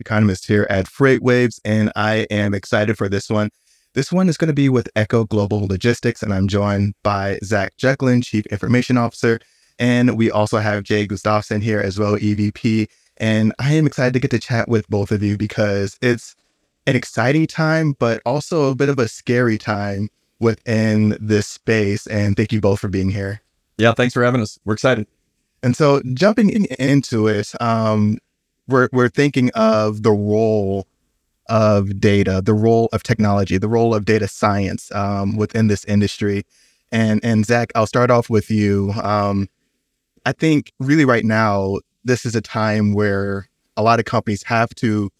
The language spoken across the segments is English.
Economist here at FreightWaves, and I am excited for this one. This one is going to be with Echo Global Logistics, and I'm joined by Zach Jecklin, Chief Information Officer, and we also have Jay Gustafson here as well, EVP. And I am excited to get to chat with both of you because it's an exciting time, but also a bit of a scary time within this space. And thank you both for being here. Yeah, thanks for having us. We're excited. And so jumping in, into it, um, we're, we're thinking of the role of data, the role of technology, the role of data science um, within this industry. And and Zach, I'll start off with you. Um, I think really right now, this is a time where a lot of companies have to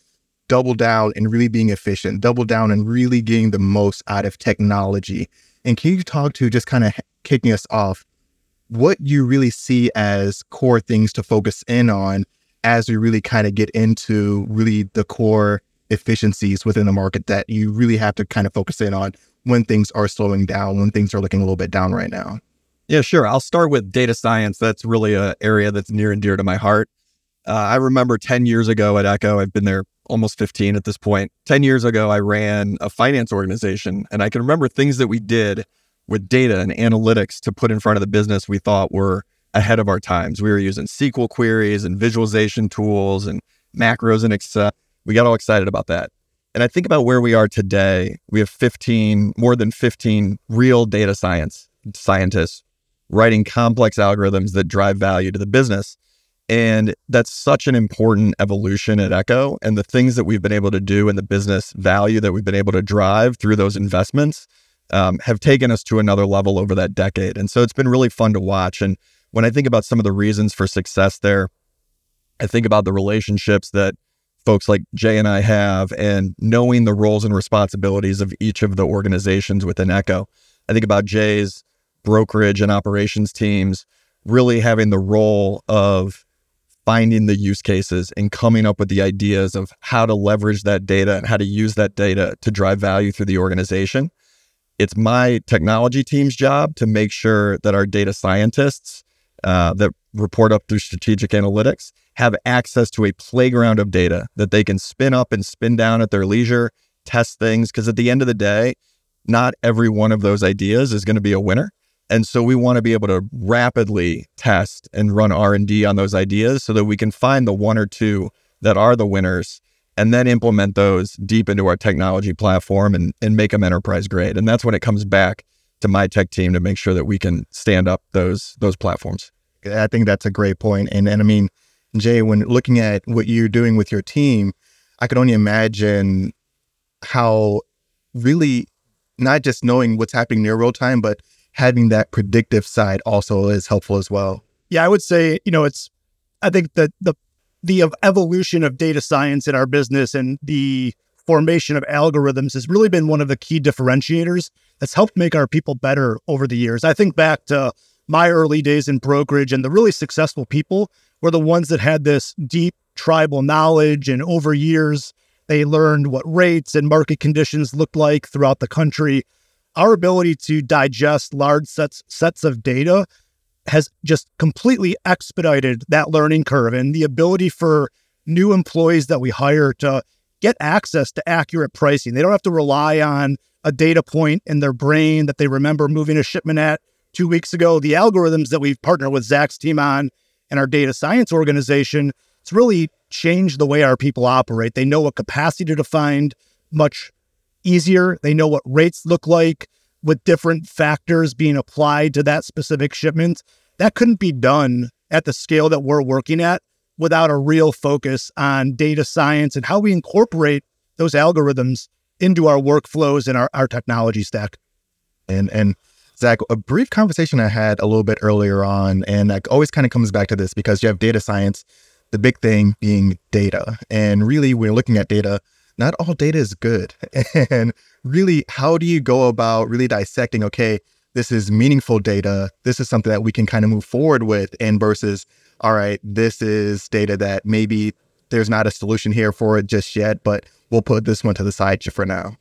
double down and really being efficient, double down and really getting the most out of technology. And can you talk to just kind of kicking us off what you really see as core things to focus in on as we really kind of get into really the core efficiencies within the market that you really have to kind of focus in on when things are slowing down, when things are looking a little bit down right now? Yeah, sure. I'll start with data science. That's really an area that's near and dear to my heart. Uh, I remember 10 years ago at Echo, I've been there almost 15 at this point. 10 years ago, I ran a finance organization, and I can remember things that we did with data and analytics to put in front of the business we thought were ahead of our times. We were using SQL queries and visualization tools and macros and Excel. We got all excited about that. And I think about where we are today. We have 15, more than 15 real data science scientists writing complex algorithms that drive value to the business. And that's such an important evolution at Echo. And the things that we've been able to do and the business value that we've been able to drive through those investments um, have taken us to another level over that decade. And so it's been really fun to watch. And when I think about some of the reasons for success there, I think about the relationships that folks like Jay and I have and knowing the roles and responsibilities of each of the organizations within Echo. I think about Jay's brokerage and operations teams really having the role of finding the use cases and coming up with the ideas of how to leverage that data and how to use that data to drive value through the organization. It's my technology team's job to make sure that our data scientists uh, that report up through strategic analytics have access to a playground of data that they can spin up and spin down at their leisure, test things. Because at the end of the day, not every one of those ideas is going to be a winner. And so we want to be able to rapidly test and run R&D on those ideas so that we can find the one or two that are the winners and then implement those deep into our technology platform and, and make them enterprise grade. And that's when it comes back to my tech team to make sure that we can stand up those those platforms. I think that's a great point. And and I mean, Jay, when looking at what you're doing with your team, I can only imagine how really not just knowing what's happening near real time, but having that predictive side also is helpful as well. Yeah, I would say, you know, it's I think that the the evolution of data science in our business and the formation of algorithms has really been one of the key differentiators that's helped make our people better over the years. I think back to my early days in brokerage and the really successful people were the ones that had this deep tribal knowledge and over years they learned what rates and market conditions looked like throughout the country our ability to digest large sets sets of data has just completely expedited that learning curve and the ability for new employees that we hire to get access to accurate pricing. They don't have to rely on a data point in their brain that they remember moving a shipment at two weeks ago. The algorithms that we've partnered with Zach's team on and our data science organization, it's really changed the way our people operate. They know what capacity to find much easier. They know what rates look like with different factors being applied to that specific shipment. That couldn't be done at the scale that we're working at without a real focus on data science and how we incorporate those algorithms into our workflows and our, our technology stack. And and Zach, a brief conversation I had a little bit earlier on, and that always kind of comes back to this because you have data science the big thing being data. And really, we're looking at data. Not all data is good. And really, how do you go about really dissecting, okay, this is meaningful data. This is something that we can kind of move forward with, and versus, all right, this is data that maybe there's not a solution here for it just yet, but we'll put this one to the side for now.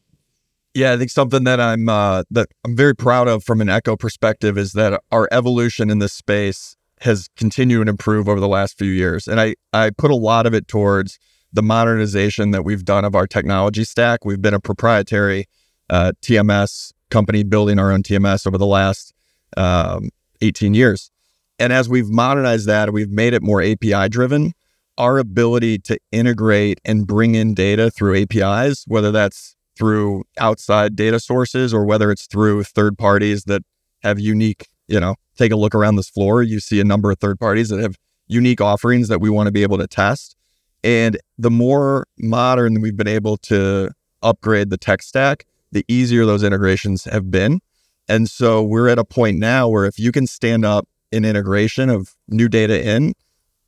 Yeah, I think something that I'm uh, that I'm very proud of from an Echo perspective is that our evolution in this space has continued to improve over the last few years, and I I put a lot of it towards the modernization that we've done of our technology stack. We've been a proprietary uh, TMS company building our own TMS over the last um, 18 years, and as we've modernized that, we've made it more API driven. Our ability to integrate and bring in data through APIs, whether that's through outside data sources or whether it's through third parties that have unique, you know, take a look around this floor, you see a number of third parties that have unique offerings that we want to be able to test. And the more modern we've been able to upgrade the tech stack, the easier those integrations have been. And so we're at a point now where if you can stand up an integration of new data in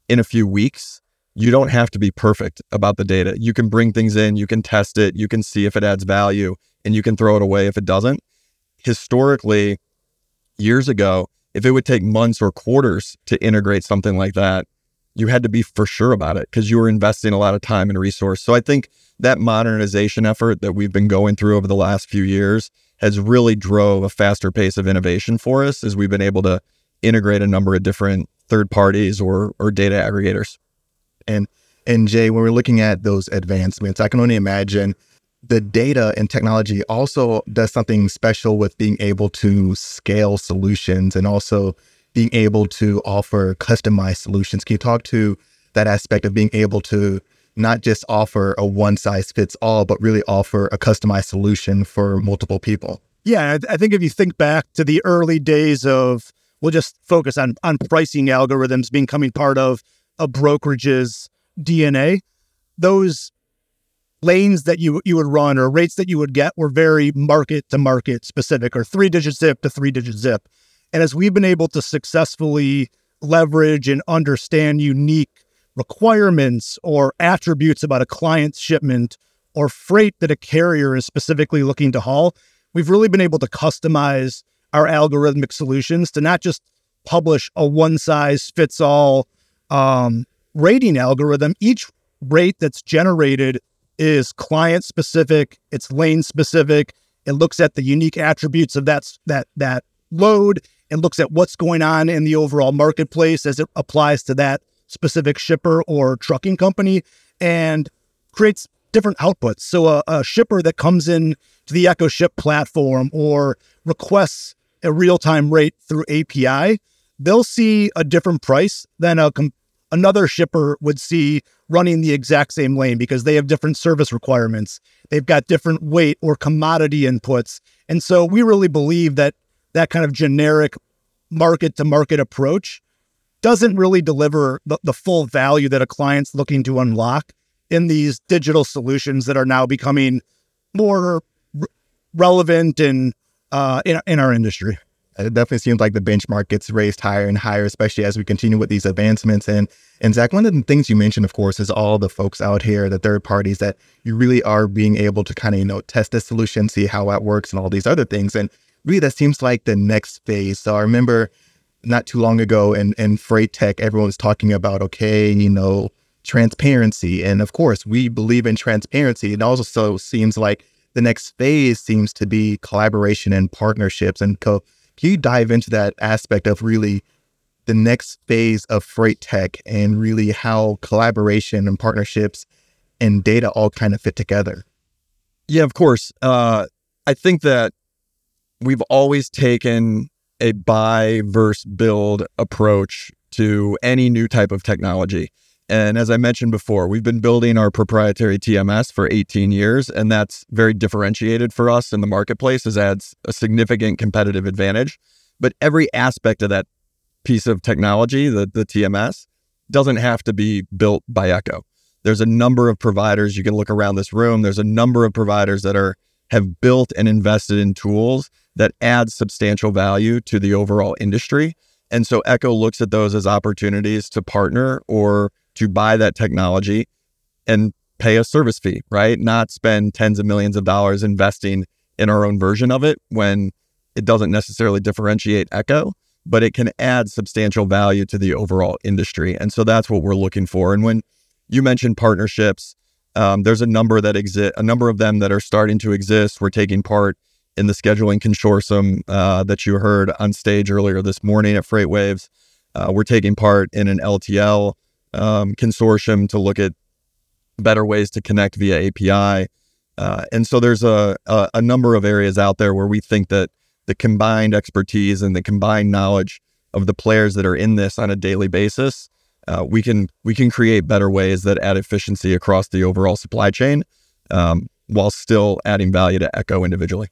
in a few weeks, you don't have to be perfect about the data. You can bring things in, you can test it, you can see if it adds value, and you can throw it away if it doesn't. Historically, years ago, if it would take months or quarters to integrate something like that, you had to be for sure about it because you were investing a lot of time and resource. So I think that modernization effort that we've been going through over the last few years has really drove a faster pace of innovation for us as we've been able to integrate a number of different third parties or or data aggregators. And and Jay, when we're looking at those advancements, I can only imagine the data and technology also does something special with being able to scale solutions and also being able to offer customized solutions. Can you talk to that aspect of being able to not just offer a one size fits all, but really offer a customized solution for multiple people? Yeah, I think if you think back to the early days of, we'll just focus on on pricing algorithms becoming part of a brokerage's DNA, those lanes that you you would run or rates that you would get were very market to market specific or three digit zip to three digit zip. And as we've been able to successfully leverage and understand unique requirements or attributes about a client's shipment or freight that a carrier is specifically looking to haul, we've really been able to customize our algorithmic solutions to not just publish a one size fits all um, rating algorithm, each rate that's generated is client specific, it's lane specific. It looks at the unique attributes of that that that load and looks at what's going on in the overall marketplace as it applies to that specific shipper or trucking company and creates different outputs. So a, a shipper that comes in to the EchoShip platform or requests a real-time rate through API, they'll see a different price than a another shipper would see running the exact same lane because they have different service requirements. They've got different weight or commodity inputs. And so we really believe that that kind of generic market to market approach doesn't really deliver the, the full value that a client's looking to unlock in these digital solutions that are now becoming more r- relevant in, uh, in, in our industry Uh, it definitely seems like the benchmark gets raised higher and higher, especially as we continue with these advancements. And and Zach, one of the things you mentioned, of course, is all the folks out here, the third parties that you really are being able to kind of you know test the solution, see how it works, and all these other things. And really, that seems like the next phase. So I remember not too long ago in in freight tech, everyone was talking about okay, you know, transparency, and of course, we believe in transparency. It also seems like the next phase seems to be collaboration and partnerships and co can you dive into that aspect of really the next phase of freight tech and really how collaboration and partnerships and data all kind of fit together? Yeah, of course. Uh, I think that we've always taken a buy versus build approach to any new type of technology. And as I mentioned before, we've been building our proprietary TMS for 18 years, and that's very differentiated for us in the marketplace as adds a significant competitive advantage. But every aspect of that piece of technology, the, the TMS, doesn't have to be built by Echo. There's a number of providers you can look around this room. There's a number of providers that are have built and invested in tools that add substantial value to the overall industry. And so Echo looks at those as opportunities to partner or to buy that technology and pay a service fee, right? Not spend tens of millions of dollars investing in our own version of it when it doesn't necessarily differentiate Echo, but it can add substantial value to the overall industry. And so that's what we're looking for. And when you mentioned partnerships, um, there's a number that exist, a number of them that are starting to exist. We're taking part in the scheduling consortium uh, that you heard on stage earlier this morning at FreightWaves. Uh, we're taking part in an LTL um, consortium to look at better ways to connect via API. Uh, and so there's a, a, a number of areas out there where we think that the combined expertise and the combined knowledge of the players that are in this on a daily basis, uh, we can we can create better ways that add efficiency across the overall supply chain, um, while still adding value to Echo individually.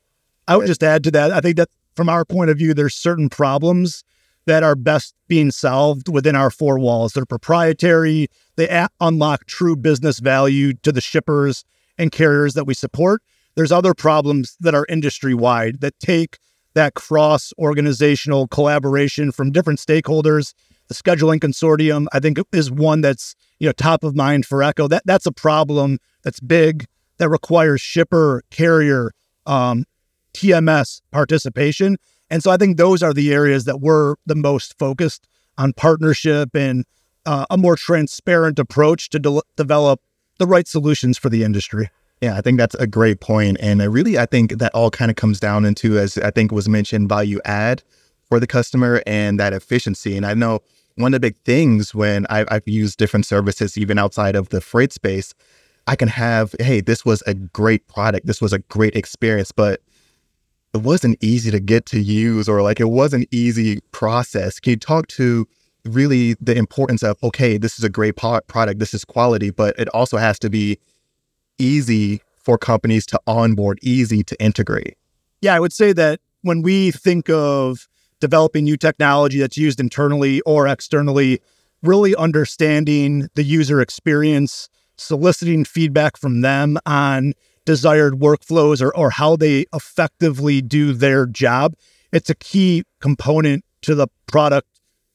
I would just add to that. I think that from our point of view, there's certain problems that are best being solved within our four walls. They're proprietary. They unlock true business value to the shippers and carriers that we support. There's other problems that are industry wide that take that cross organizational collaboration from different stakeholders. The scheduling consortium, I think, is one that's you know top of mind for Echo. That that's a problem that's big that requires shipper, carrier, um, TMS participation. And so I think those are the areas that we're the most focused on partnership and uh, a more transparent approach to de- develop the right solutions for the industry. Yeah, I think that's a great point. And I really, I think that all kind of comes down into, as I think was mentioned, value add for the customer and that efficiency. And I know one of the big things when I, I've used different services, even outside of the freight space, I can have, hey, this was a great product. This was a great experience, but it wasn't easy to get to use or like it was an easy process. Can you talk to really the importance of, okay, this is a great product, this is quality, but it also has to be easy for companies to onboard, easy to integrate. Yeah, I would say that when we think of developing new technology that's used internally or externally, really understanding the user experience, soliciting feedback from them on desired workflows or, or how they effectively do their job, it's a key component to the product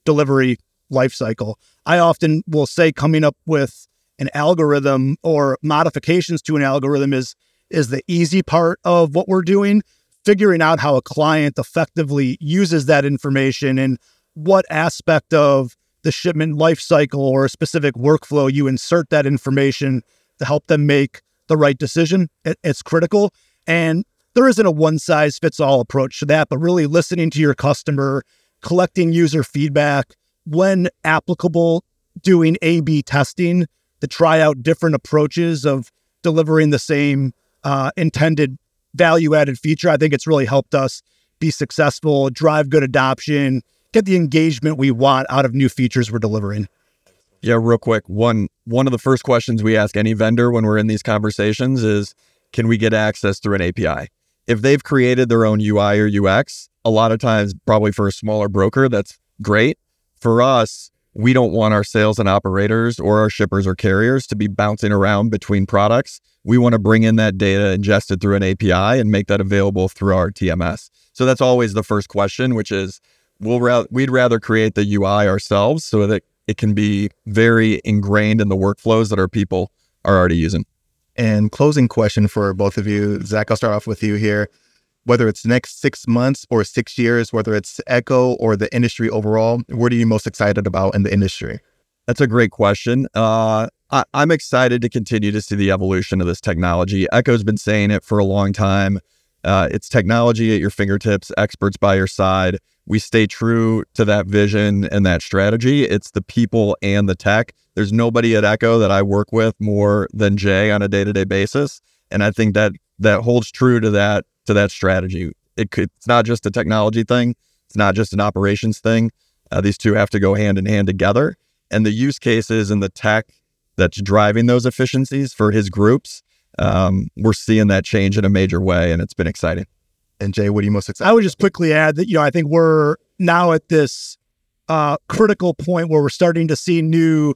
delivery lifecycle. I often will say coming up with an algorithm or modifications to an algorithm is is the easy part of what we're doing. Figuring out how a client effectively uses that information and what aspect of the shipment lifecycle or a specific workflow you insert that information to help them make the right decision. It, it's critical. And there isn't a one size fits all approach to that, but really listening to your customer, collecting user feedback, when applicable, doing A B testing to try out different approaches of delivering the same uh, intended value added feature. I think it's really helped us be successful, drive good adoption, get the engagement we want out of new features we're delivering. Yeah, real quick. One one of the first questions we ask any vendor when we're in these conversations is can we get access through an API? If they've created their own UI or UX, a lot of times probably for a smaller broker that's great. For us, we don't want our sales and operators or our shippers or carriers to be bouncing around between products. We want to bring in that data ingested through an API and make that available through our TMS. So that's always the first question, which is we'll ra- we'd rather create the UI ourselves so that it can be very ingrained in the workflows that our people are already using. And closing question for both of you, Zach, I'll start off with you here whether it's the next six months or six years, whether it's Echo or the industry overall, what are you most excited about in the industry? That's a great question. Uh, I, am excited to continue to see the evolution of this technology. Echo's been saying it for a long time. Uh, it's technology at your fingertips, experts by your side. We stay true to that vision and that strategy. It's the people and the tech. There's nobody at Echo that I work with more than Jay on a day to day basis. And I think that that holds true to that to that strategy. It could, it's not just a technology thing. It's not just an operations thing. Uh, these two have to go hand in hand together. And the use cases and the tech that's driving those efficiencies for his groups, um, we're seeing that change in a major way, and it's been exciting. And Jay, what are you most excited? I would just quickly add that you know I think we're now at this uh, critical point where we're starting to see new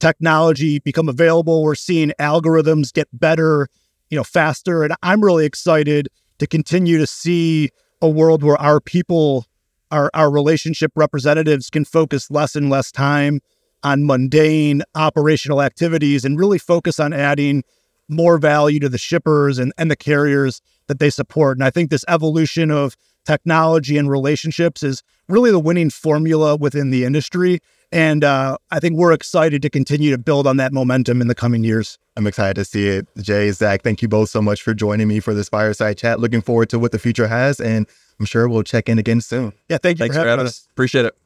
technology become available. We're seeing algorithms get better, you know, faster, and I'm really excited to continue to see a world where our people, our, our relationship representatives can focus less and less time on mundane operational activities and really focus on adding more value to the shippers and, and the carriers that they support. And I think this evolution of technology and relationships is really the winning formula within the industry. And uh, I think we're excited to continue to build on that momentum in the coming years. I'm excited to see it. Jay, Zach, thank you both so much for joining me for this fireside chat. Looking forward to what the future has, and I'm sure we'll check in again soon. Yeah, thank you Thanks for for having having us. us. Appreciate it.